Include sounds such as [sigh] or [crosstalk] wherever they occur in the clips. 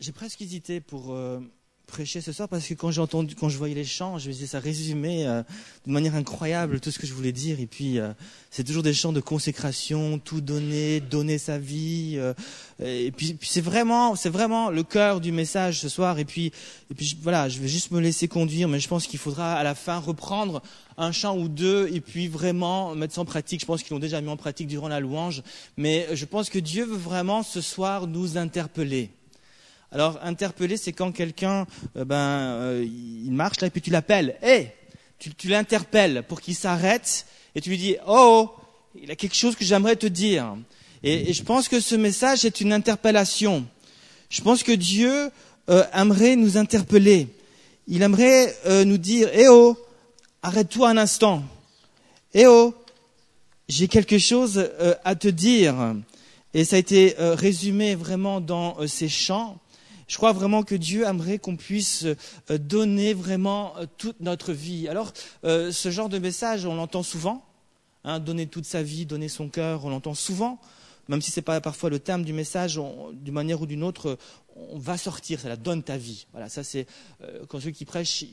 J'ai presque hésité pour euh, prêcher ce soir parce que quand j'ai entendu, quand je voyais les chants, je me disais ça résumait euh, d'une manière incroyable tout ce que je voulais dire. Et puis euh, c'est toujours des chants de consécration, tout donner, donner sa vie. et puis, c'est vraiment, vraiment le cœur du message ce soir. Et puis, et puis voilà, je vais juste me laisser conduire, mais je pense qu'il faudra à la fin reprendre un chant ou deux et puis vraiment mettre ça en pratique. Je pense qu'ils l'ont déjà mis en pratique durant la louange, mais je pense que Dieu veut vraiment ce soir nous interpeller. Alors interpeller, c'est quand quelqu'un, euh, ben, euh, il marche là et puis tu l'appelles. Hé, tu, l'interpelles pour qu'il s'arrête et tu lui dis, oh, il y a quelque chose que j'aimerais te dire. Et, je pense que ce message est une interpellation. Je pense que Dieu euh, aimerait nous interpeller. Il aimerait nous dire, eh oh, arrête-toi un instant. Eh oh, j'ai quelque chose à te dire. Et ça a été résumé vraiment dans ces chants. Je crois vraiment que Dieu aimerait qu'on puisse euh, donner vraiment euh, toute notre vie. Alors, euh, ce genre de message, on l'entend souvent. Hein, donner toute sa vie, donner son cœur, on l'entend souvent. Même si ce n'est pas parfois le terme du message, d'une manière ou d'une autre, on va sortir, ça la donne ta vie. Voilà, ça c'est quand ceux qui prêchent,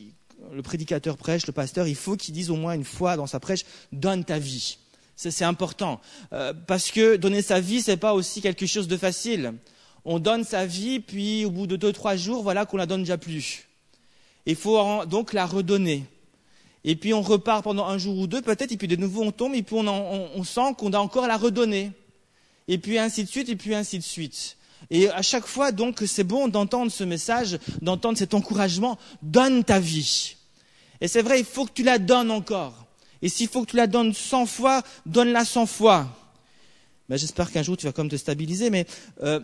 le prédicateur prêche, le pasteur, il faut qu'il dise au moins une fois dans sa prêche, donne ta vie. C'est important. parce que donner sa vie, ce n'est pas aussi quelque chose de facile on donne sa vie, puis au bout de deux, trois jours, voilà qu'on la donne déjà plus. Il faut donc la redonner. Et puis on repart pendant un jour ou deux, peut-être, et puis de nouveau on tombe, et puis on, sent qu'on doit encore la redonner. Et puis ainsi de suite, et puis ainsi de suite. Et à chaque fois, donc, c'est bon d'entendre ce message, d'entendre cet encouragement, donne ta vie. Et c'est vrai, il faut que tu la donnes encore. Et s'il faut que tu la donnes cent fois, donne-la cent fois. Mais j'espère qu'un jour tu vas comme te stabiliser, mais euh,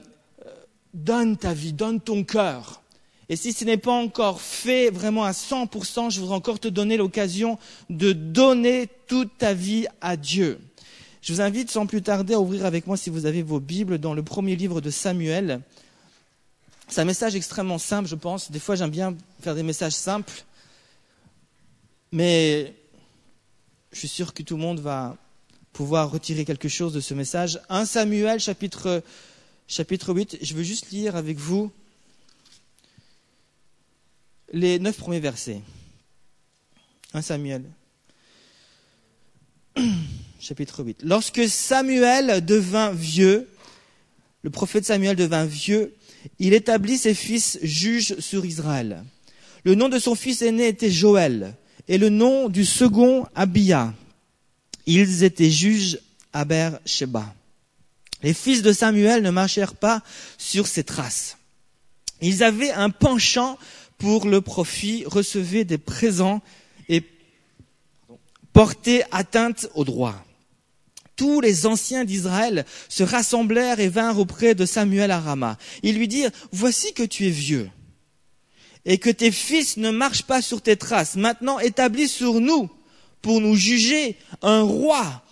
donne ta vie, donne ton cœur. Et si ce n'est pas encore fait vraiment à 100%, je voudrais encore te donner l'occasion de donner toute ta vie à Dieu. Je vous invite sans plus tarder à ouvrir avec moi, si vous avez vos Bibles, dans le premier livre de Samuel. C'est un message extrêmement simple, je pense. Des fois, j'aime bien faire des messages simples. Mais je suis sûr que tout le monde va pouvoir retirer quelque chose de ce message. 1 Samuel, chapitre chapitre 8. Je veux juste lire avec vous les neuf premiers versets. 1 Samuel. [clears throat] chapitre 8. Lorsque Samuel devint vieux, le prophète Samuel devint vieux, il établit ses fils juges sur Israël. Le nom de son fils aîné était Joël, et le nom du second Abia. Ils étaient juges à Beersheba. Les fils de Samuel ne marchèrent pas sur ses traces. Ils avaient un penchant pour le profit, recevaient des présents et portaient atteinte au droit. Tous les anciens d'Israël se rassemblèrent et vinrent auprès de Samuel à. Ils lui dirent, voici que tu es vieux et que tes fils ne marchent pas sur tes traces. Maintenant établis sur nous pour nous juger un roi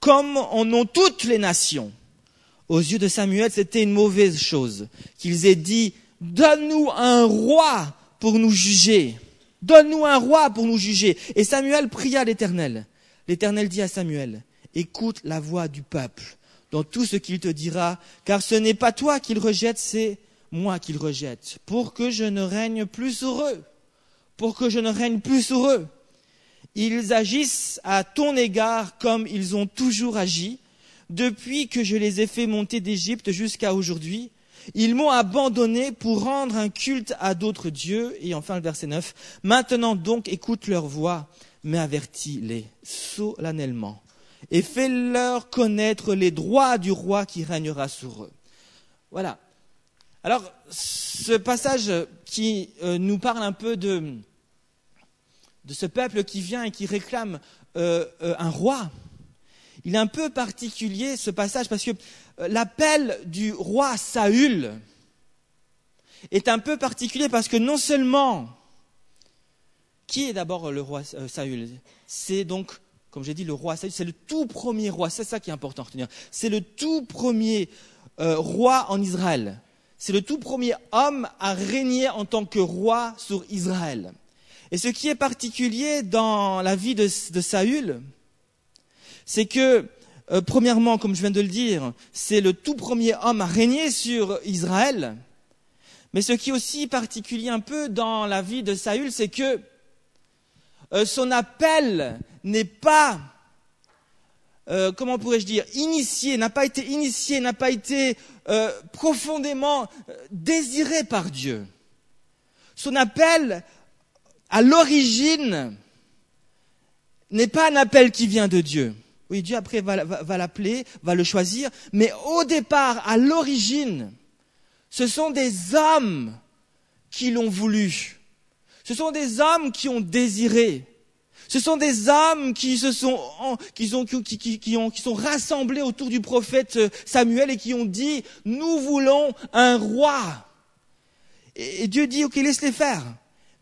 comme en ont toutes les nations. Aux yeux de Samuel, c'était une mauvaise chose qu'ils aient dit, donne-nous un roi pour nous juger. Donne-nous un roi pour nous juger. Et Samuel pria l'Éternel. L'Éternel dit à Samuel, écoute la voix du peuple dans tout ce qu'il te dira, car ce n'est pas toi qu'il rejette, c'est moi qu'il rejette, pour que je ne règne plus sur eux, pour que je ne règne plus sur eux. Ils agissent à ton égard comme ils ont toujours agi, depuis que je les ai fait monter d'Égypte jusqu'à aujourd'hui, ils m'ont abandonné pour rendre un culte à d'autres dieux. Et enfin le verset 9. Maintenant donc écoute leur voix, mais avertis-les solennellement et fais-leur connaître les droits du roi qui régnera sur eux. Voilà. Alors, ce passage qui euh, nous parle un peu de, de ce peuple qui vient et qui réclame euh, euh, un roi, il est un peu particulier ce passage parce que euh, l'appel du roi Saül est un peu particulier parce que non seulement qui est d'abord le roi euh, Saül? C'est donc, comme j'ai dit, le roi Saül, c'est le tout premier roi, c'est ça qui est important à retenir. C'est le tout premier euh, roi en Israël. C'est le tout premier homme à régner en tant que roi sur Israël. Et ce qui est particulier dans la vie de, de Saül, c'est que, euh, premièrement, comme je viens de le dire, c'est le tout premier homme à régner sur Israël, Mais ce qui est aussi particulier un peu dans la vie de Saül, c'est que euh, son appel n'est pas, euh, comment pourrais-je dire, initié, n'a pas été initié, n'a pas été profondément désiré par Dieu. Son appel, à l'origine, n'est pas un appel qui vient de Dieu. Dieu après va, l'appeler, va le choisir, mais au départ, à l'origine, ce sont des hommes qui l'ont voulu. Ce sont des hommes qui ont désiré. Ce sont des hommes qui se sont, rassemblés autour du prophète Samuel et qui ont dit, nous voulons un roi. Et, Dieu dit, ok, laisse-les faire.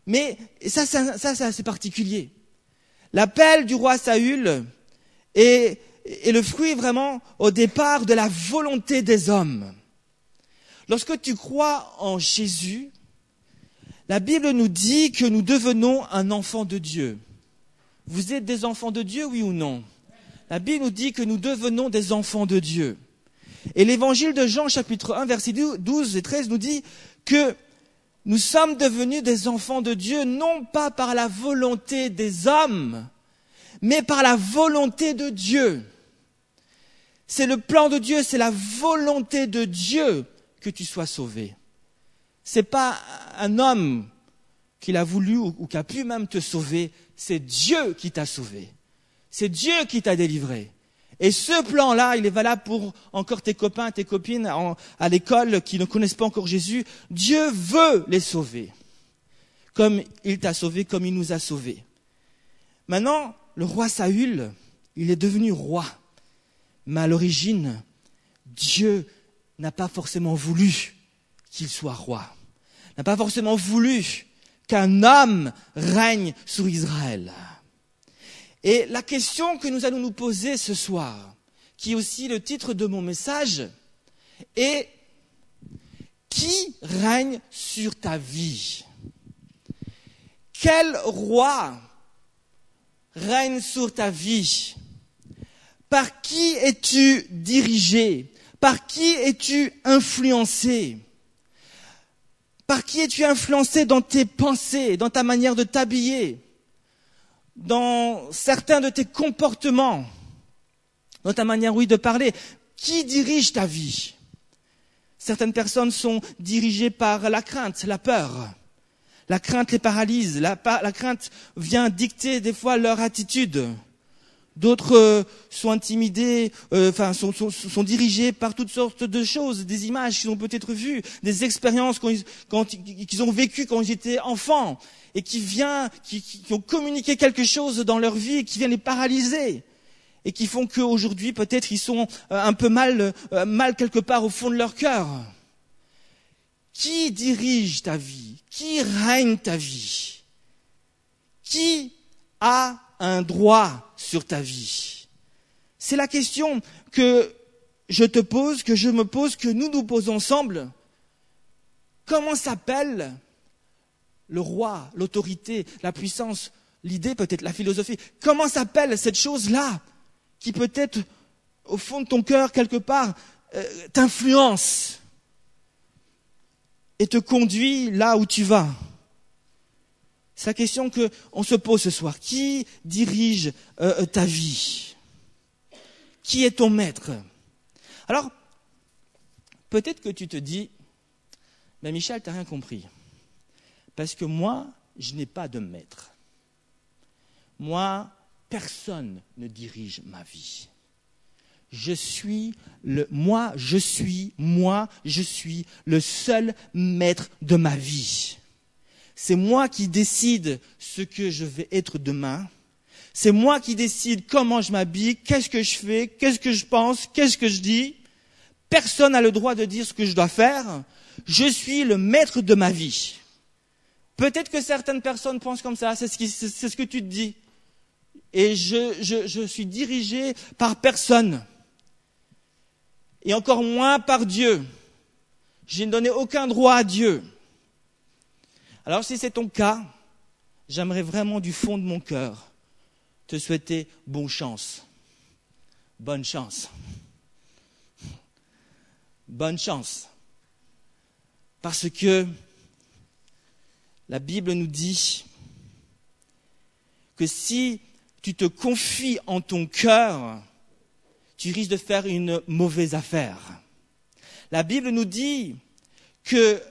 Mais ça, ça, ça c'est particulier. L'appel du roi Saül est, est le fruit vraiment au départ de la volonté des hommes. Lorsque tu crois en Jésus, la Bible nous dit que nous devenons un enfant de Dieu. Vous êtes des enfants de Dieu, oui ou non? La Bible nous dit que nous devenons des enfants de Dieu. Et l'évangile de Jean, chapitre 1, versets 12 et 13, nous dit que nous sommes devenus des enfants de Dieu, non pas par la volonté des hommes, mais par la volonté de Dieu. C'est le plan de Dieu, c'est la volonté de Dieu que tu sois sauvé. C'est pas un homme qui l'a voulu ou, qui a pu même te sauver, c'est Dieu qui t'a sauvé. C'est Dieu qui t'a délivré. Et ce plan-là, il est valable pour encore tes copains, tes copines à l'école qui ne connaissent pas encore Jésus. Dieu veut les sauver. Comme il t'a sauvé, comme il nous a sauvés. Maintenant, le roi Saül, il est devenu roi. Mais à l'origine, Dieu n'a pas forcément voulu qu'il soit roi, n'a pas forcément voulu qu'un homme règne sur Israël. Et la question que nous allons nous poser ce soir, qui est aussi le titre de mon message, est qui règne sur ta vie? Quel roi règne sur ta vie. Par qui es-tu dirigé? Par qui es-tu influencé? Par qui es-tu influencé dans tes pensées, dans ta manière de t'habiller, dans certains de tes comportements, dans ta manière, oui, de parler? Qui dirige ta vie? Certaines personnes sont dirigées par la crainte, la peur. La crainte les paralyse. La, crainte vient dicter des fois leur attitude. D'autres euh, sont intimidés, euh, enfin sont, dirigés par toutes sortes de choses, des images qu'ils ont peut-être vues, des expériences qu'ils ont vécues quand ils étaient enfants et qui, vient, qui, qui, ont communiqué quelque chose dans leur vie qui vient les paralyser et qui font qu'aujourd'hui peut-être ils sont euh, un peu mal, mal quelque part au fond de leur cœur. Qui dirige ta vie? Qui règne ta vie? Qui a un droit sur ta vie? C'est la question que je te pose, que je me pose, que nous nous posons ensemble. Comment s'appelle le roi, l'autorité, la puissance, l'idée peut-être, la philosophie? Comment s'appelle cette chose-là qui peut-être au fond de ton cœur, quelque part, euh, t'influence? Et te conduit là où tu vas c'est la question qu'on se pose ce soir. Qui dirige euh, euh, ta vie? Qui est ton maître? Alors, peut-être que tu te dis, mais Michel, tu n'as rien compris. Parce que moi, je n'ai pas de maître. Moi, personne ne dirige ma vie. Je suis le, moi, je suis, moi, je suis le seul maître de ma vie. C'est moi qui décide ce que je vais être demain. C'est moi qui décide comment je m'habille, qu'est-ce que je fais, qu'est-ce que je pense, qu'est-ce que je dis. Personne n'a le droit de dire ce que je dois faire. Je suis le maître de ma vie. Peut-être que certaines personnes pensent comme ça, c'est ce, que tu te dis. Et je, je, je suis dirigé par personne. Et encore moins par Dieu. Je n'ai donné aucun droit à Dieu. Alors si c'est ton cas, j'aimerais vraiment du fond de mon cœur te souhaiter bonne chance. Bonne chance. Bonne chance. Parce que La Bible nous dit que si tu te confies en ton cœur, tu risques de faire une mauvaise affaire. La Bible nous dit que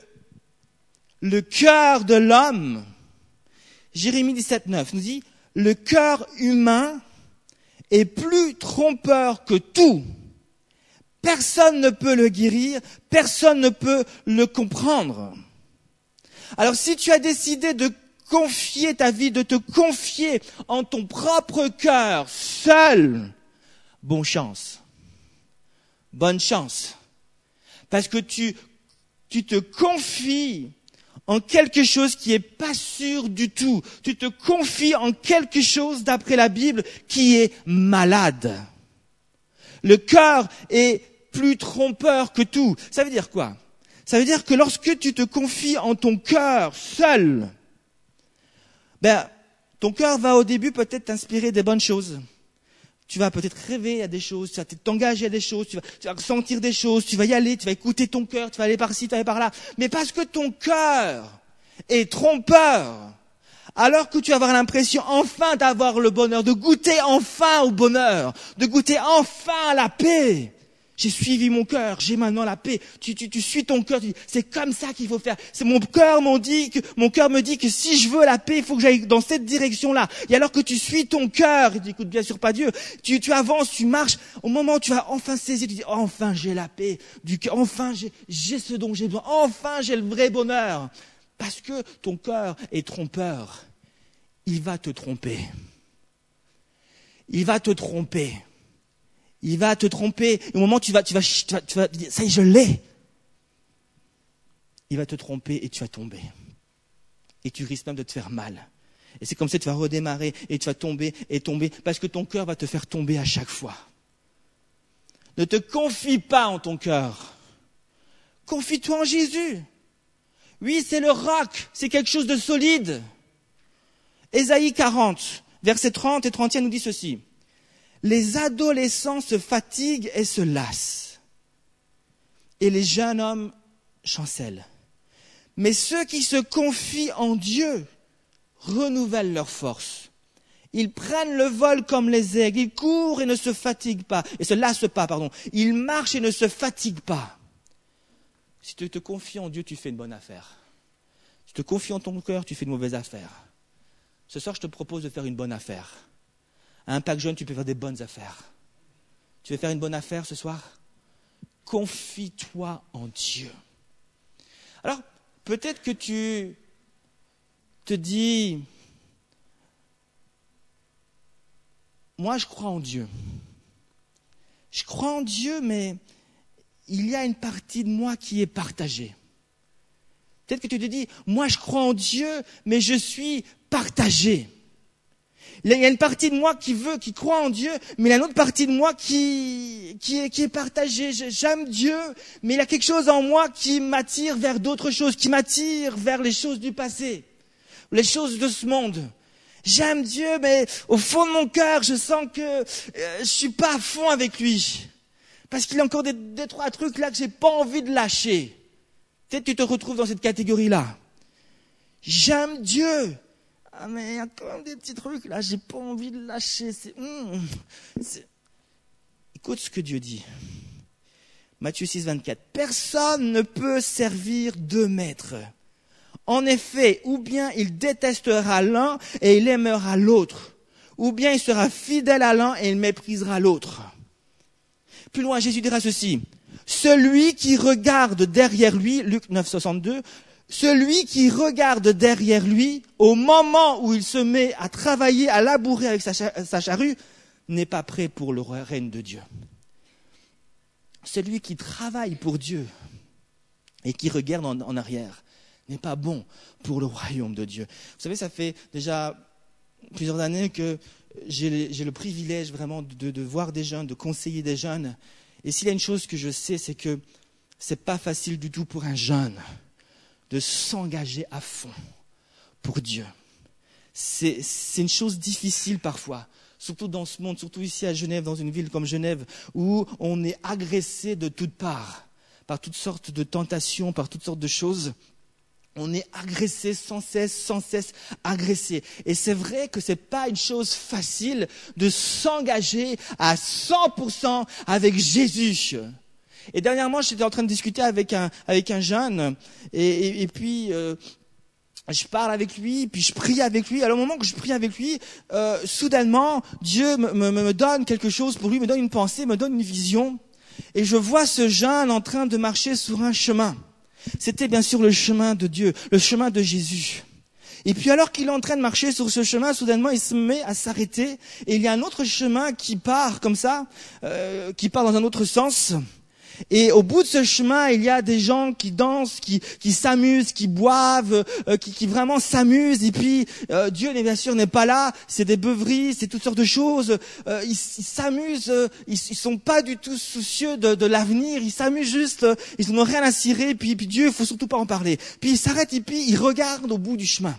le cœur de l'homme, Jérémie 17, 9, nous dit, le cœur humain est plus trompeur que tout. Personne ne peut le guérir, personne ne peut le comprendre. Alors si tu as décidé de confier ta vie, de te confier en ton propre cœur seul, bonne chance. Bonne chance. Parce que tu, tu te confies en quelque chose qui est pas sûr du tout. Tu te confies en quelque chose, d'après la Bible, qui est malade. Le cœur est plus trompeur que tout. Ça veut dire quoi? Ça veut dire que lorsque tu te confies en ton cœur seul, ben, ton cœur va au début peut-être t'inspirer des bonnes choses. Tu vas peut-être rêver à des choses, tu vas t'engager à des choses, tu vas, tu vas ressentir des choses, tu vas y aller, tu vas écouter ton cœur, tu vas aller par-ci, tu vas aller par là. Mais parce que ton cœur est trompeur, alors que tu vas avoir l'impression enfin d'avoir le bonheur, de goûter enfin au bonheur, de goûter enfin à la paix, j'ai suivi mon cœur, j'ai maintenant la paix. Tu, tu, tu suis ton cœur, c'est comme ça qu'il faut faire. C'est mon cœur m'en dit que mon cœur me dit que si je veux la paix, il faut que j'aille dans cette direction-là. Et alors que tu suis ton cœur, tu écoutes bien sûr pas Dieu, tu, tu avances, tu marches. Au moment où tu vas enfin saisir, tu dis enfin j'ai la paix du cœur, enfin j'ai ce dont j'ai besoin, enfin j'ai le vrai bonheur. Parce que ton cœur est trompeur. Il va te tromper. Il va te tromper. Il va te tromper. au moment où tu vas, tu vas, tu vas, tu ça y est, je l'ai. Il va te tromper et tu vas tomber. Et tu risques même de te faire mal. Et c'est comme ça que tu vas redémarrer et tu vas tomber et tomber parce que ton cœur va te faire tomber à chaque fois. Ne te confie pas en ton cœur. Confie-toi en Jésus. Oui, c'est le roc, c'est quelque chose de solide. Ésaïe 40, versets 30 et 31 nous dit ceci les adolescents se fatiguent et se lassent, et les jeunes hommes chancellent. Mais ceux qui se confient en Dieu renouvellent leur force. Ils prennent le vol comme les aigles, ils courent et ne se fatiguent pas, et se lassent pas, pardon. Ils marchent et ne se fatiguent pas. Si tu te confies en Dieu, tu fais une bonne affaire. Si tu te confies en ton cœur, tu fais une mauvaise affaire. Ce soir, je te propose de faire une bonne affaire. À Impact Jeune, tu peux faire des bonnes affaires. Tu veux faire une bonne affaire ce soir? Confie-toi en Dieu. Alors, peut-être que tu te dis, moi je crois en Dieu. Je crois en Dieu, mais il y a une partie de moi qui est partagée. Peut-être que tu te dis, moi je crois en Dieu, mais je suis partagé. Il y a une partie de moi qui veut, qui croit en Dieu, mais il y a une autre partie de moi qui, qui est, qui est partagée. J'aime Dieu, mais il y a quelque chose en moi qui m'attire vers d'autres choses, qui m'attire vers les choses du passé, les choses de ce monde. J'aime Dieu, mais au fond de mon cœur, je sens que euh, je suis pas à fond avec lui. Parce qu'il y a encore des, des trois trucs là que j'ai pas envie de lâcher. Peut-être tu te retrouves dans cette catégorie-là. J'aime Dieu, ah, mais il y a quand même des petits trucs, là, j'ai pas envie de lâcher. Hmm, Écoute ce que Dieu dit. Matthieu 6, 24. Personne ne peut servir deux maîtres. En effet, ou bien il détestera l'un et il aimera l'autre, ou bien il sera fidèle à l'un et il méprisera l'autre. Plus loin, Jésus dira ceci. Celui qui regarde derrière lui, Luc 9, 62, celui qui regarde derrière lui au moment où il se met à travailler, à labourer avec sa charrue, n'est pas prêt pour le règne de Dieu. Celui qui travaille pour Dieu et qui regarde en, arrière n'est pas bon pour le royaume de Dieu. Vous savez, ça fait déjà plusieurs années que j'ai le privilège vraiment de, de, voir des jeunes, de conseiller des jeunes. Et s'il y a une chose que je sais, c'est que ce n'est pas facile du tout pour un jeune de s'engager à fond pour Dieu. C'est une chose difficile parfois, surtout dans ce monde, surtout ici à Genève, dans une ville comme Genève, où on est agressé de toutes parts, par toutes sortes de tentations, par toutes sortes de choses. on est agressé sans cesse, sans cesse agressé. Et c'est vrai que c'est pas une chose facile de s'engager à 100% avec Jésus. Et dernièrement, j'étais en train de discuter avec un, avec un jeune, et, puis euh, je parle avec lui, puis je prie avec lui. Alors au moment que je prie avec lui, euh, soudainement, Dieu me, me, me donne quelque chose pour lui, me donne une pensée, me donne une vision, et je vois ce jeune en train de marcher sur un chemin. C'était bien sûr le chemin de Dieu, le chemin de Jésus. Et puis alors qu'il est en train de marcher sur ce chemin, soudainement il se met à s'arrêter et il y a un autre chemin qui part comme ça, euh, qui part dans un autre sens. Et au bout de ce chemin, il y a des gens qui dansent, qui, qui s'amusent, qui boivent, euh, qui, qui, vraiment s'amusent. Et puis euh, Dieu, bien sûr, n'est pas là. C'est des beuveries, c'est toutes sortes de choses. Euh, ils s'amusent. Ils, ils, sont pas du tout soucieux de, de l'avenir. Ils s'amusent juste. ils n'ont rien à cirer. Puis, puis Dieu, il faut surtout pas en parler. Puis ils s'arrêtent et puis ils regardent au bout du chemin.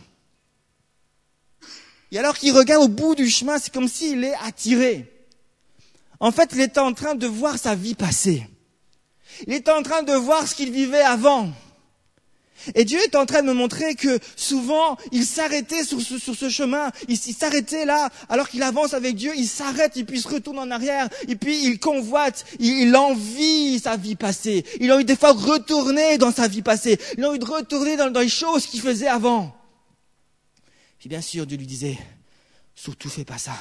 Et alors qu'il regarde au bout du chemin, c'est comme s'il est attiré. En fait, il était en train de voir sa vie passer. Il est en train de voir ce qu'il vivait avant. Et Dieu est en train de me montrer que souvent, il s'arrêtait sur ce, sur ce chemin, il, s'arrêtait là, alors qu'il avance avec Dieu, il s'arrête, et puis il se retourne en arrière, et puis il convoite, il, envie sa vie passée. Il a envie des fois de retourner dans sa vie passée. Il a envie de retourner dans, dans les choses qu'il faisait avant. Puis bien sûr, Dieu lui disait, surtout fais pas ça.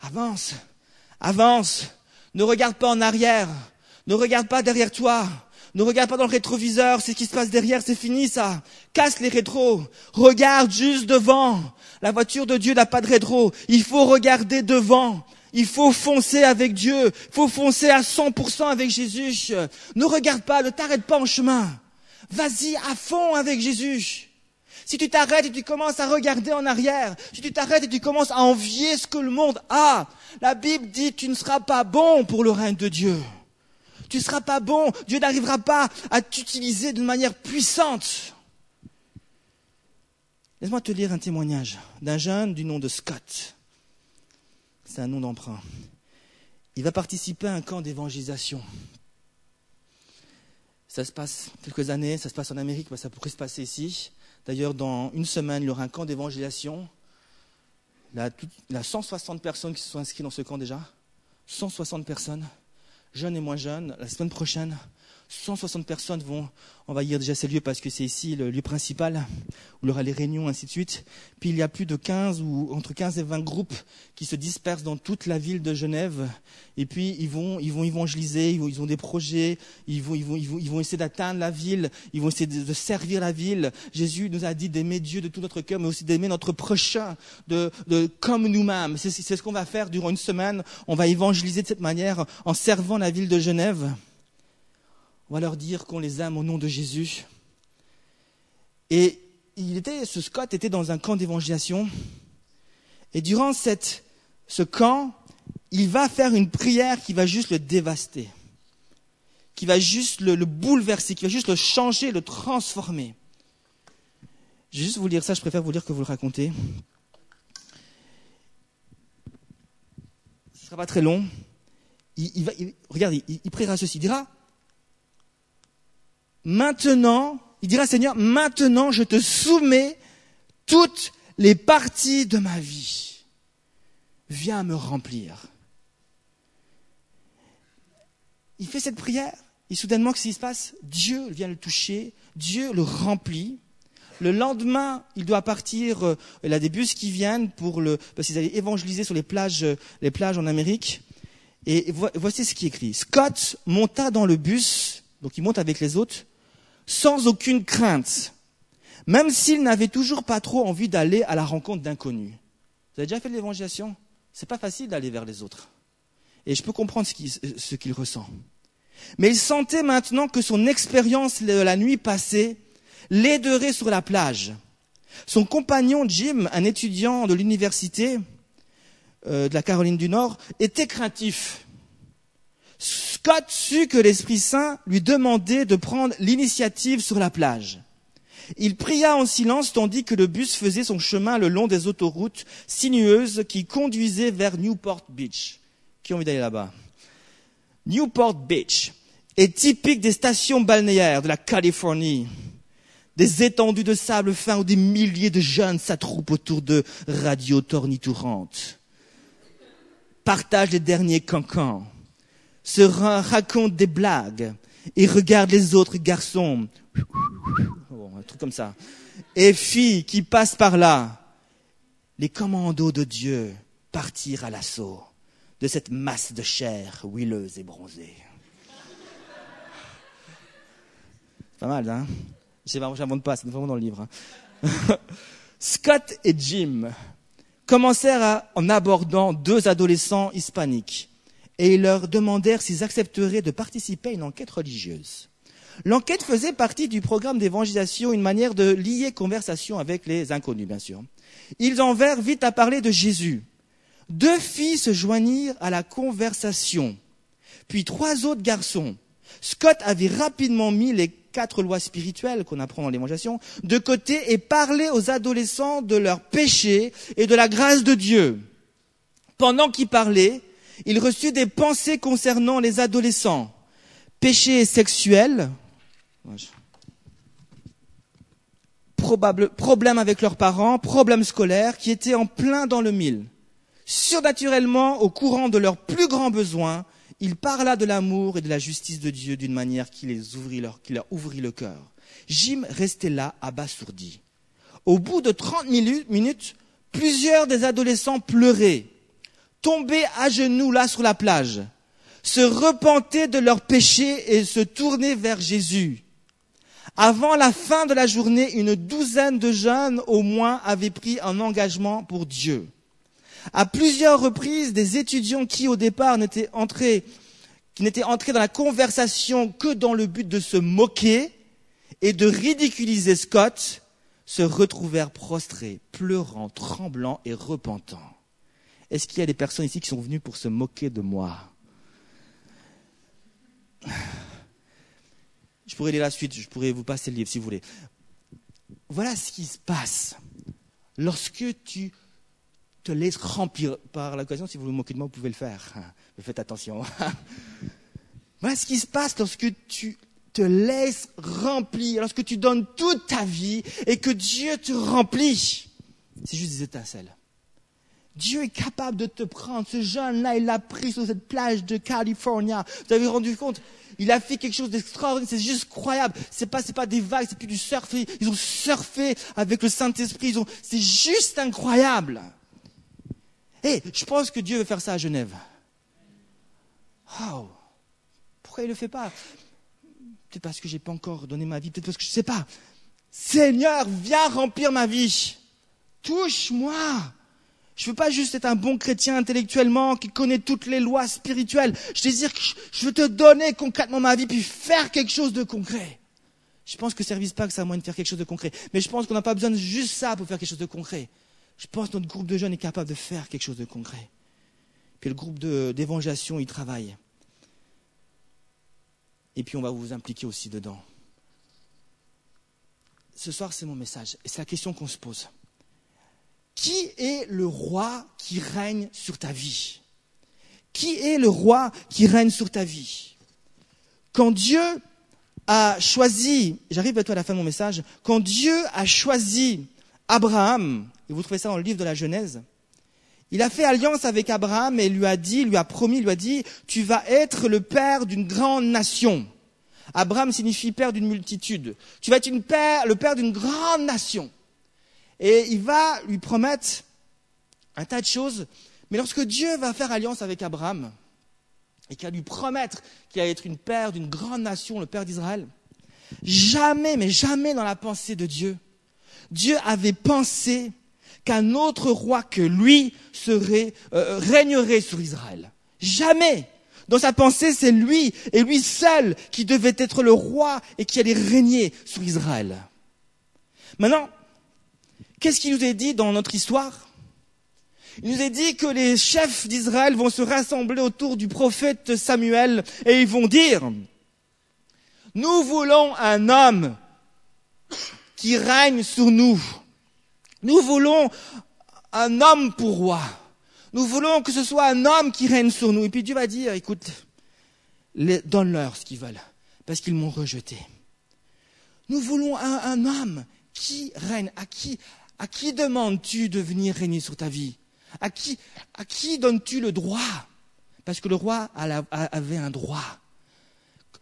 Avance, avance, ne regarde pas en arrière, ne regarde pas derrière toi. Ne regarde pas dans le rétroviseur, c'est ce qui se passe derrière, c'est fini ça. Casse les rétros. Regarde juste devant. La voiture de Dieu n'a pas de rétro. Il faut regarder devant. Il faut foncer avec Dieu. Il faut foncer à 100% avec Jésus. Ne regarde pas, ne t'arrête pas en chemin. Vas-y à fond avec Jésus. Si tu t'arrêtes et tu commences à regarder en arrière, si tu t'arrêtes et tu commences à envier ce que le monde a, la Bible dit tu ne seras pas bon pour le règne de Dieu. Tu ne seras pas bon. Dieu n'arrivera pas à t'utiliser d'une manière puissante. Laisse-moi te lire un témoignage d'un jeune du nom de Scott. C'est un nom d'emprunt. Il va participer à un camp d'évangélisation. Ça se passe quelques années, ça se passe en Amérique, mais ça pourrait se passer ici. D'ailleurs, dans une semaine, il y aura un camp d'évangélisation. Il y a 160 personnes qui se sont inscrites dans ce camp déjà. 160 personnes jeunes et moins jeunes, la semaine prochaine, 160 personnes vont envahir déjà ces lieux parce que c'est ici le lieu principal où il y aura les réunions, ainsi de suite. Puis il y a plus de 15 ou entre 15 et 20 groupes qui se dispersent dans toute la ville de Genève. Et puis ils vont, ils vont évangéliser, ils, ont des projets, ils vont, ils vont, ils vont, ils vont essayer d'atteindre la ville, ils vont essayer de, servir la ville. Jésus nous a dit d'aimer Dieu de tout notre cœur, mais aussi d'aimer notre prochain, de, de comme nous-mêmes. C'est ce qu'on va faire durant une semaine. On va évangéliser de cette manière en servant la ville de Genève. On va leur dire qu'on les aime au nom de Jésus. Et il était, ce Scott était dans un camp d'évangélisation. Et durant cette, ce camp, il va faire une prière qui va juste le dévaster, qui va juste le, le bouleverser, qui va juste le changer, le transformer. Je vais juste vous lire ça, je préfère vous lire que vous le racontez. Ce ne sera pas très long. Il, va, regardez, il, il priera ceci. Il dira maintenant, il dira Seigneur, maintenant je te soumets toutes les parties de ma vie. Viens me remplir. Il fait cette prière, et soudainement, qu'est-ce qui se passe? Dieu vient le toucher, Dieu le remplit. Le lendemain, il doit partir, euh, il a des bus qui viennent pour le, parce qu'ils allaient évangéliser sur les plages, euh, les plages en Amérique. Et voici ce qui est écrit. Scott monta dans le bus, donc il monte avec les autres, sans aucune crainte, même s'il n'avait toujours pas trop envie d'aller à la rencontre d'inconnus. Vous avez déjà fait de l'évangélisation? C'est pas facile d'aller vers les autres. Et je peux comprendre ce qu'il ressent. Mais il sentait maintenant que son expérience de la nuit passée l'aiderait sur la plage. Son compagnon Jim, un étudiant de l'université euh, de la Caroline du Nord, était craintif. Scott sut que l'Esprit Saint lui demandait de prendre l'initiative sur la plage. Il pria en silence tandis que le bus faisait son chemin le long des autoroutes sinueuses qui conduisaient vers Newport Beach. Qui a envie d'aller là-bas? Newport Beach est typique des stations balnéaires de la Californie. des étendues de sable fin où des milliers de jeunes s'attroupent autour de radio tornitourantes, partagent les derniers cancans, se racontent des blagues et regardent les autres garçons, un truc comme ça, et filles qui passent par là. Les commandos de Dieu partirent à l'assaut de cette masse de chair huileuse et bronzée. Pas mal, hein? J'invente pas, c'est vraiment dans le livre. Hein. [laughs] Scott et Jim commencèrent en abordant deux adolescents hispaniques et ils leur demandèrent s'ils accepteraient de participer à une enquête religieuse. L'enquête faisait partie du programme d'évangélisation, une manière de lier conversation avec les inconnus, bien sûr. Ils en vinrent vite à parler de Jésus. Deux filles se joignirent à la conversation, puis trois autres garçons. Scott avait rapidement mis les quatre lois spirituelles qu'on apprend dans l'évangélisation de côté et parlé aux adolescents de leurs péchés et de la grâce de Dieu. Pendant qu'il parlait, il reçut des pensées concernant les adolescents. Péchés sexuels, problèmes avec leurs parents, problèmes scolaires qui étaient en plein dans le mille. Surnaturellement, au courant de leurs plus grands besoins, il parla de l'amour et de la justice de Dieu d'une manière qui, les ouvrit leur, qui leur ouvrit le cœur. Jim restait là, abasourdi. Au bout de trente minutes, plusieurs des adolescents pleuraient, tombaient à genoux là sur la plage, se repentaient de leurs péchés et se tournaient vers Jésus. Avant la fin de la journée, une douzaine de jeunes au moins avaient pris un engagement pour Dieu. À plusieurs reprises, des étudiants qui au départ n'étaient entrés, qui n'étaient entrés dans la conversation que dans le but de se moquer et de ridiculiser Scott, se retrouvèrent prostrés, pleurant, tremblants et repentants. Est-ce qu'il y a des personnes ici qui sont venues pour se moquer de moi? Je pourrais lire la suite, je pourrais vous passer le livre si vous voulez. Voilà ce qui se passe lorsque tu te laisse remplir par l'occasion. Si vous vous moquez de moi, vous pouvez le faire. Mais faites attention. [laughs] voilà ce qui se passe lorsque tu te laisses remplir, lorsque tu donnes toute ta vie et que Dieu te remplit. C'est juste des étincelles. Dieu est capable de te prendre. Ce jeune-là, il l'a pris sur cette plage de Californie. Vous avez rendu compte? Il a fait quelque chose d'extraordinaire. C'est juste incroyable. C'est pas, c'est pas des vagues, c'est plus du surf. Ils ont surfé avec le Saint-Esprit. C'est juste incroyable. Et je pense que Dieu veut faire ça à Genève. Oh, pourquoi il ne le fait pas? Peut-être parce que je n'ai pas encore donné ma vie, peut-être parce que je ne sais pas. Seigneur, viens remplir ma vie. Touche-moi. Je veux pas juste être un bon chrétien intellectuellement qui connaît toutes les lois spirituelles. Je désire que je veux te donner concrètement ma vie puis faire quelque chose de concret. Je pense que Service Pack, ça a moyen de faire quelque chose de concret. Mais je pense qu'on n'a pas besoin de juste ça pour faire quelque chose de concret. Je pense que notre groupe de jeunes est capable de faire quelque chose de concret. Puis le groupe d'évangélisation, il travaille. Et puis on va vous impliquer aussi dedans. Ce soir, c'est mon message. Et c'est la question qu'on se pose. Qui est le roi qui règne sur ta vie? Qui est le roi qui règne sur ta vie? Quand Dieu a choisi, j'arrive toi à la fin de mon message, quand Dieu a choisi Abraham, et vous trouvez ça dans le livre de la Genèse, il a fait alliance avec Abraham et lui a dit, lui a promis, lui a dit, tu vas être le père d'une grande nation. Abraham signifie père d'une multitude. Tu vas être le père d'une grande nation. Et il va lui promettre un tas de choses. Mais lorsque Dieu va faire alliance avec Abraham et qu'il va lui promettre qu'il va être une père d'une grande nation, le père d'Israël, jamais, mais jamais dans la pensée de Dieu, Dieu avait pensé qu'un autre roi que lui serait, euh, régnerait sur Israël. Jamais. Dans sa pensée, c'est lui et lui seul qui devait être le roi et qui allait régner sur Israël. Maintenant, qu'est-ce qui nous est dit dans notre histoire? Il nous est dit que les chefs d'Israël vont se rassembler autour du prophète Samuel et ils vont dire, nous voulons un homme qui règne sur nous. Nous voulons un homme pour roi. Nous voulons que ce soit un homme qui règne sur nous. Et puis Dieu va dire, écoute, donne-leur ce qu'ils veulent, parce qu'ils m'ont rejeté. Nous voulons un, un homme qui règne. À qui, à qui demandes-tu de venir régner sur ta vie? À qui, à qui donnes-tu le droit? Parce que le roi avait un droit.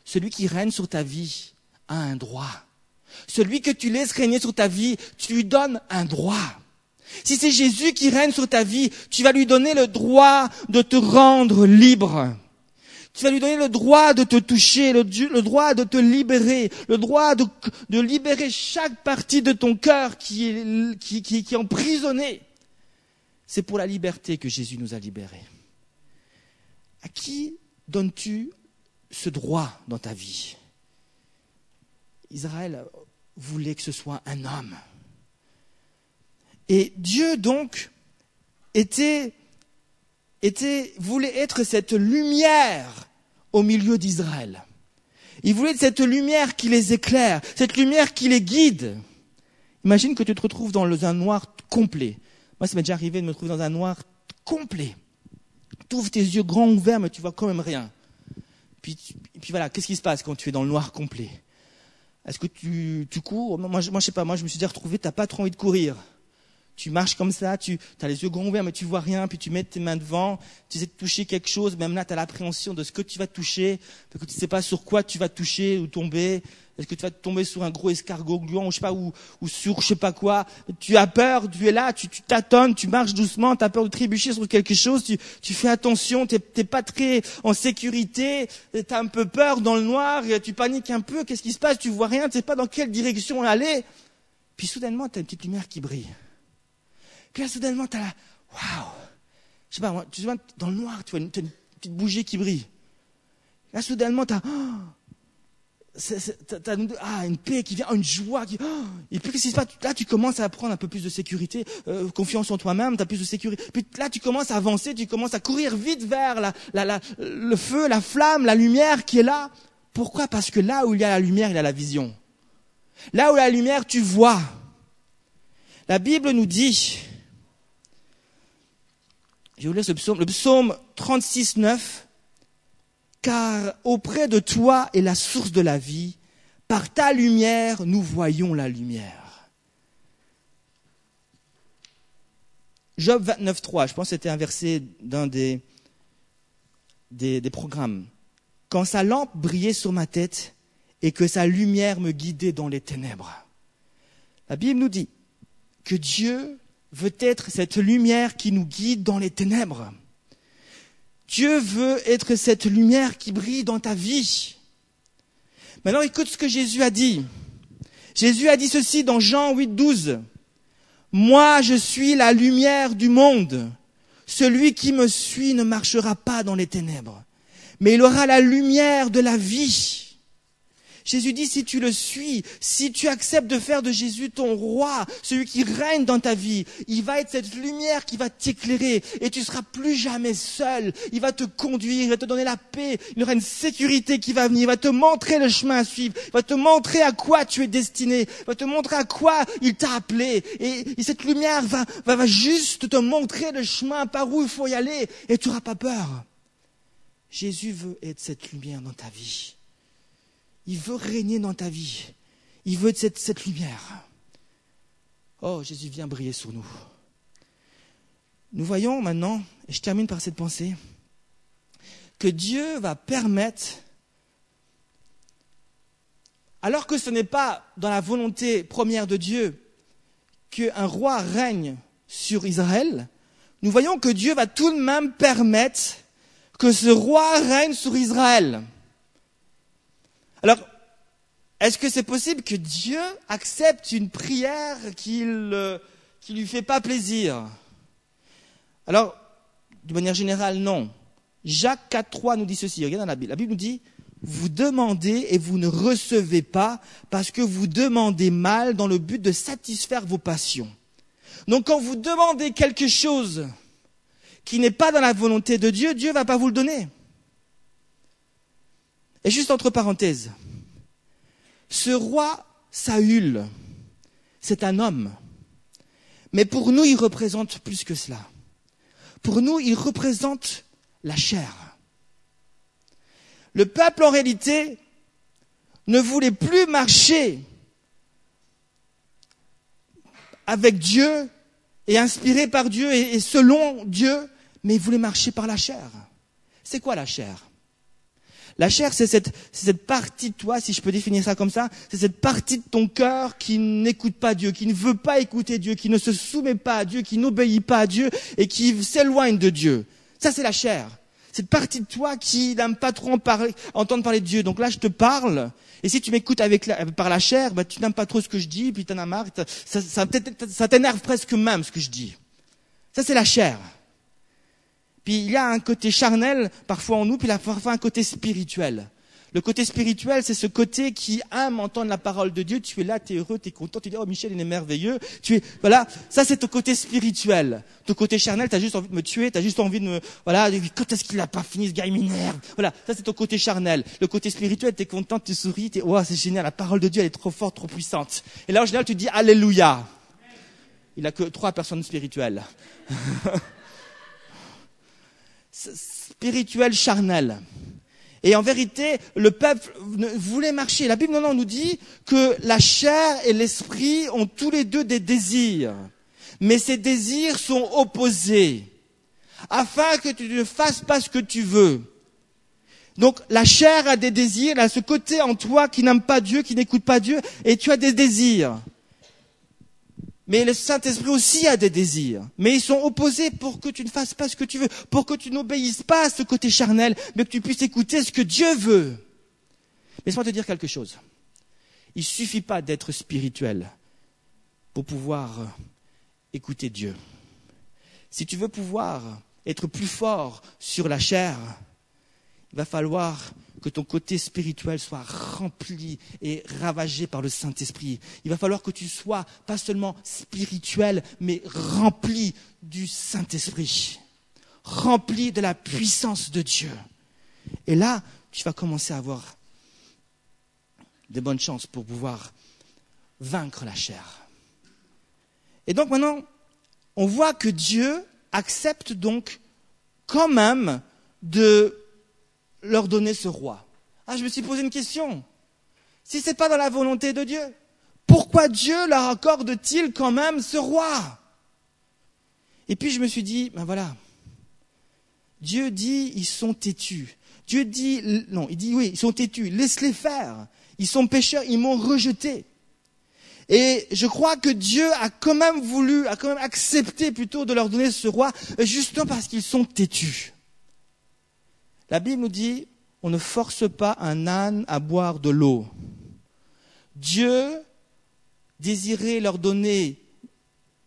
Celui qui règne sur ta vie a un droit. Celui que tu laisses régner sur ta vie, tu lui donnes un droit. Si c'est Jésus qui règne sur ta vie, tu vas lui donner le droit de te rendre libre. Tu vas lui donner le droit de te toucher, le, droit de te libérer, le droit de, libérer chaque partie de ton cœur qui est, qui, est emprisonnée. C'est pour la liberté que Jésus nous a libérés. À qui donnes-tu ce droit dans ta vie? Israël voulait que ce soit un homme. Et Dieu donc était, était, voulait être cette lumière au milieu d'Israël. Il voulait être cette lumière qui les éclaire, cette lumière qui les guide. Imagine que tu te retrouves dans un noir complet. Moi, ça m'est déjà arrivé de me trouver dans un noir complet. Tu ouvres tes yeux grands ouverts, mais tu vois quand même rien. Puis, puis voilà, qu'est-ce qui se passe quand tu es dans le noir complet? Est-ce que tu, tu cours? Moi, je, moi, je sais pas, moi, je me suis déjà retrouvé, t'as pas trop envie de courir tu marches comme ça, tu as les yeux grands ouverts, mais tu vois rien, puis tu mets tes mains devant, tu essaies de toucher quelque chose, même là, tu as l'appréhension de ce que tu vas toucher, parce que tu ne sais pas sur quoi tu vas toucher ou tomber. Est-ce que tu vas tomber sur un gros escargot gluant, ou je sais pas, ou, ou sur je sais pas quoi. Tu as peur, tu es là, tu tâtonnes, tu marches doucement, tu as peur de trébucher sur quelque chose, tu, tu fais attention, tu n'es pas très en sécurité, tu as un peu peur dans le noir, tu paniques un peu, qu'est-ce qui se passe, tu vois rien, tu sais pas dans quelle direction aller. Puis soudainement, tu as une petite lumière qui brille. Puis là, soudainement, tu as là, waouh! Je sais pas, tu vois, dans le noir, tu vois une, une petite bougie qui brille. Là, soudainement, tu as, ah, une paix qui vient, une joie qui, oh, et puis qu'est-ce qui se passe? Là, tu commences à prendre un peu plus de sécurité, euh, confiance en toi-même, tu as plus de sécurité. Puis là, tu commences à avancer, tu commences à courir vite vers la, la, la, le feu, la flamme, la lumière qui est là. Pourquoi? Parce que là où il y a la lumière, il y a la vision. Là où la lumière, tu vois. La Bible nous dit, je vous lire ce psaume, le psaume 36, 9. Car auprès de toi est la source de la vie. Par ta lumière, nous voyons la lumière. Job 29, 3. Je pense que c'était un verset d'un des, des, des programmes. Quand sa lampe brillait sur ma tête et que sa lumière me guidait dans les ténèbres. La Bible nous dit que Dieu veut être cette lumière qui nous guide dans les ténèbres. Dieu veut être cette lumière qui brille dans ta vie. Maintenant, écoute ce que Jésus a dit. Jésus a dit ceci dans Jean 8, 12. Moi, je suis la lumière du monde. Celui qui me suit ne marchera pas dans les ténèbres, mais il aura la lumière de la vie. Jésus dit, si tu le suis, si tu acceptes de faire de Jésus ton roi, celui qui règne dans ta vie, il va être cette lumière qui va t'éclairer et tu seras plus jamais seul. Il va te conduire, il va te donner la paix, il y aura une sécurité qui va venir, il va te montrer le chemin à suivre, il va te montrer à quoi tu es destiné, il va te montrer à quoi il t'a appelé. Et, cette lumière va, va, va juste te montrer le chemin par où il faut y aller et tu n'auras pas peur. Jésus veut être cette lumière dans ta vie. Il veut régner dans ta vie. Il veut cette, cette lumière. Oh, Jésus vient briller sur nous. Nous voyons maintenant, et je termine par cette pensée, que Dieu va permettre, alors que ce n'est pas dans la volonté première de Dieu qu'un roi règne sur Israël, nous voyons que Dieu va tout de même permettre que ce roi règne sur Israël. Alors, est-ce que c'est possible que Dieu accepte une prière qui ne lui fait pas plaisir? Alors, de manière générale, non. Jacques 4.3 nous dit ceci. Regardez dans la Bible. La Bible nous dit, vous demandez et vous ne recevez pas parce que vous demandez mal dans le but de satisfaire vos passions. Donc quand vous demandez quelque chose qui n'est pas dans la volonté de Dieu, Dieu ne va pas vous le donner. Et juste entre parenthèses, ce roi Saül, c'est un homme. Mais pour nous, il représente plus que cela. Pour nous, il représente la chair. Le peuple, en réalité, ne voulait plus marcher avec Dieu et inspiré par Dieu et, selon Dieu, mais ils voulaient marcher par la chair. C'est quoi la chair? La chair, c'est cette, cette partie de toi, si je peux définir ça comme ça, c'est cette partie de ton cœur qui n'écoute pas Dieu, qui ne veut pas écouter Dieu, qui ne se soumet pas à Dieu, qui n'obéit pas à Dieu et qui s'éloigne de Dieu. Ça, c'est la chair cette partie de toi qui n'aime pas trop entendre parler de Dieu. Donc là, je te parle, et si tu m'écoutes avec par la chair, bah, tu n'aimes pas trop ce que je dis, puis tu en as marre, ça, ça t'énerve presque même ce que je dis. Ça, c'est la chair. Puis il y a un côté charnel parfois en nous, puis il y a parfois un côté spirituel. Le côté spirituel, c'est ce côté qui aime entendre la parole de Dieu. Tu es là, tu es heureux, tu es content, tu dis, oh Michel, il est merveilleux. Tu es, voilà. Ça, c'est ton côté spirituel. Ton côté charnel, tu as juste envie de me tuer, tu as juste envie de me, voilà, quand est-ce qu'il n'a pas fini, ce gars, il m'énerve? Voilà. Ça, c'est ton côté charnel. Le côté spirituel, tu es content, tu souris, tu es, oh, c'est génial, la parole de Dieu, elle est trop forte, trop puissante. Et là, en général, tu dis, alléluia. Il n'a que trois personnes spirituelles. [laughs] spirituel charnel. Et en vérité, le peuple voulait marcher. La Bible non, nous dit que la chair et l'esprit ont tous les deux des désirs. Mais ces désirs sont opposés. Afin que tu ne fasses pas ce que tu veux. Donc la chair a des désirs, elle a ce côté en toi qui n'aime pas Dieu, qui n'écoute pas Dieu, et tu as des désirs. Mais le Saint-Esprit aussi a des désirs. Mais ils sont opposés pour que tu ne fasses pas ce que tu veux, pour que tu n'obéisses pas à ce côté charnel, mais que tu puisses écouter ce que Dieu veut. Laisse-moi te dire quelque chose. Il ne suffit pas d'être spirituel pour pouvoir euh, écouter Dieu. Si tu veux pouvoir être plus fort sur la chair, il va falloir que ton côté spirituel soit rempli et ravagé par le Saint-Esprit. Il va falloir que tu sois pas seulement spirituel, mais rempli du Saint-Esprit, rempli de la puissance de Dieu. Et là, tu vas commencer à avoir de bonnes chances pour pouvoir vaincre la chair. Et donc maintenant, on voit que Dieu accepte donc quand même de leur donner ce roi Ah, je me suis posé une question. Si ce n'est pas dans la volonté de Dieu, pourquoi Dieu leur accorde-t-il quand même ce roi? Et puis je me suis dit, ben voilà, Dieu dit, ils sont têtus. Dieu dit, non, il dit, oui, ils sont têtus, laisse-les faire. Ils sont pécheurs, ils m'ont rejeté. Et je crois que Dieu a quand même voulu, a quand même accepté plutôt de leur donner ce roi, justement parce qu'ils sont têtus. La Bible nous dit, on ne force pas un âne à boire de l'eau. Dieu désirait leur donner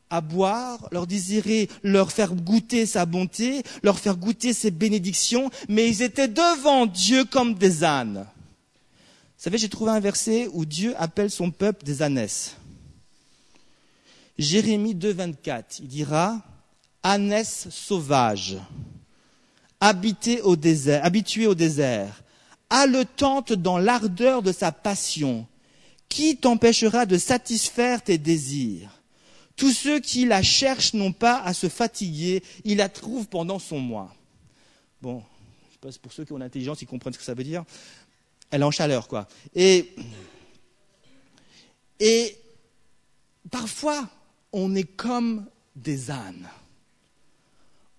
à boire, leur désirait leur faire goûter sa bonté, leur faire goûter ses bénédictions, mais ils étaient devant Dieu comme des ânes. Vous savez, j'ai trouvé un verset où Dieu appelle son peuple des ânesses. Jérémie 2, 24, il dira, ânesse sauvage habité au désert, habitué au désert, haletante dans l'ardeur de sa passion, qui t'empêchera de satisfaire tes désirs? Tous ceux qui la cherchent n'ont pas à se fatiguer, ils la trouvent pendant son mois. Bon, je pas, pour ceux qui ont l'intelligence, ils comprennent ce que ça veut dire. Elle est en chaleur, quoi. Et parfois, on est comme des ânes.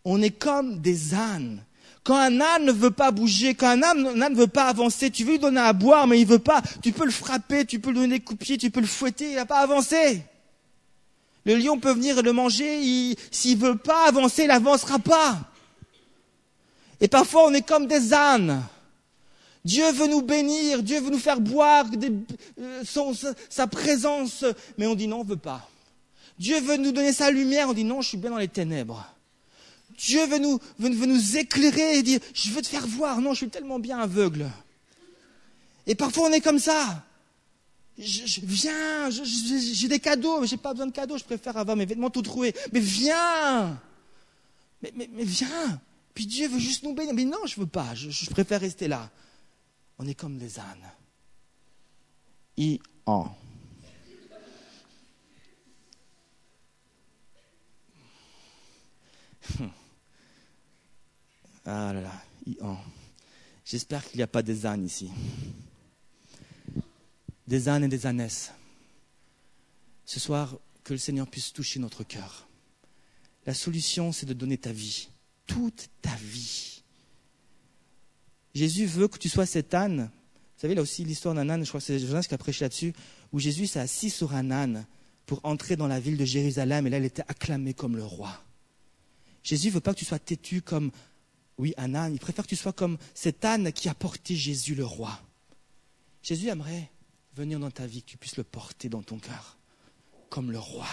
On est comme des ânes quand un âne ne veut pas bouger, quand un âne, ne veut pas avancer, tu veux lui donner à boire, mais il veut pas. Tu peux le frapper, tu peux lui donner des coups de tu peux le fouetter, il n'a pas avancé. Le lion peut venir et le manger, s'il veut pas avancer, il n'avancera pas. Et parfois, on est comme des ânes. Dieu veut nous bénir, Dieu veut nous faire boire euh, sa, présence, mais on dit non, on veut pas. Dieu veut nous donner sa lumière, on dit non, je suis bien dans les ténèbres. Dieu veut nous, veut, nous éclairer et dire, je veux te faire voir. Non, je suis tellement bien aveugle. Et parfois on est comme ça. Je, viens, j'ai des cadeaux, mais j'ai pas besoin de cadeaux, je préfère avoir mes vêtements tout troués. Mais viens mais, mais, viens Puis Dieu veut juste nous bénir. Mais non, je veux pas, je, préfère rester là. On est comme des ânes. I en. Ah là là, J'espère qu'il n'y a pas des ânes ici. Des ânes et des ânesses. Ce soir, que le Seigneur puisse toucher notre cœur. La solution, c'est de donner ta vie, toute ta vie. Jésus veut que tu sois cet âne. Vous savez, là aussi, l'histoire d'un âne, je crois que c'est Jonas qui a prêché là-dessus, où Jésus s'est assis sur un âne pour entrer dans la ville de Jérusalem, et là, il était acclamé comme le roi. Jésus ne veut pas que tu sois têtu comme, oui, un il préfère que tu sois comme cet âne qui a porté Jésus le roi. Jésus aimerait venir dans ta vie, que tu puisses le porter dans ton cœur, comme le roi.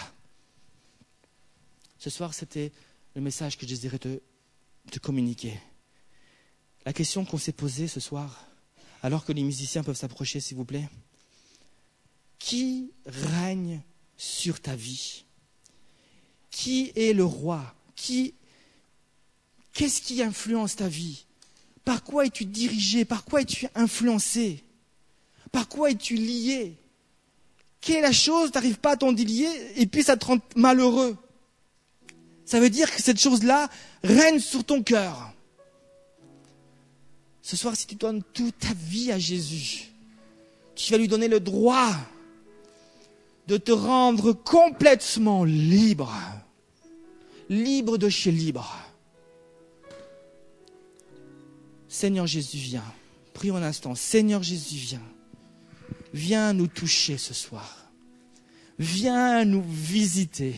Ce soir, c'était le message que je désirais te, te communiquer. La question qu'on s'est posée ce soir, alors que les musiciens peuvent s'approcher, s'il vous plaît, qui règne sur ta vie? Qui est le roi? Qui Qu'est-ce qui influence ta vie? Par quoi es-tu dirigé? Par quoi es-tu influencé? Par quoi es-tu lié? Quelle est la chose, tu n'arrives pas à t'en délier et puis ça te rend malheureux Ça veut dire que cette chose-là règne sur ton cœur. Ce soir, si tu donnes toute ta vie à Jésus, tu vas lui donner le droit de te rendre complètement libre. Libre de chez libre. Seigneur Jésus, viens. Prions un instant. Seigneur Jésus, viens. Viens nous toucher ce soir. Viens nous visiter.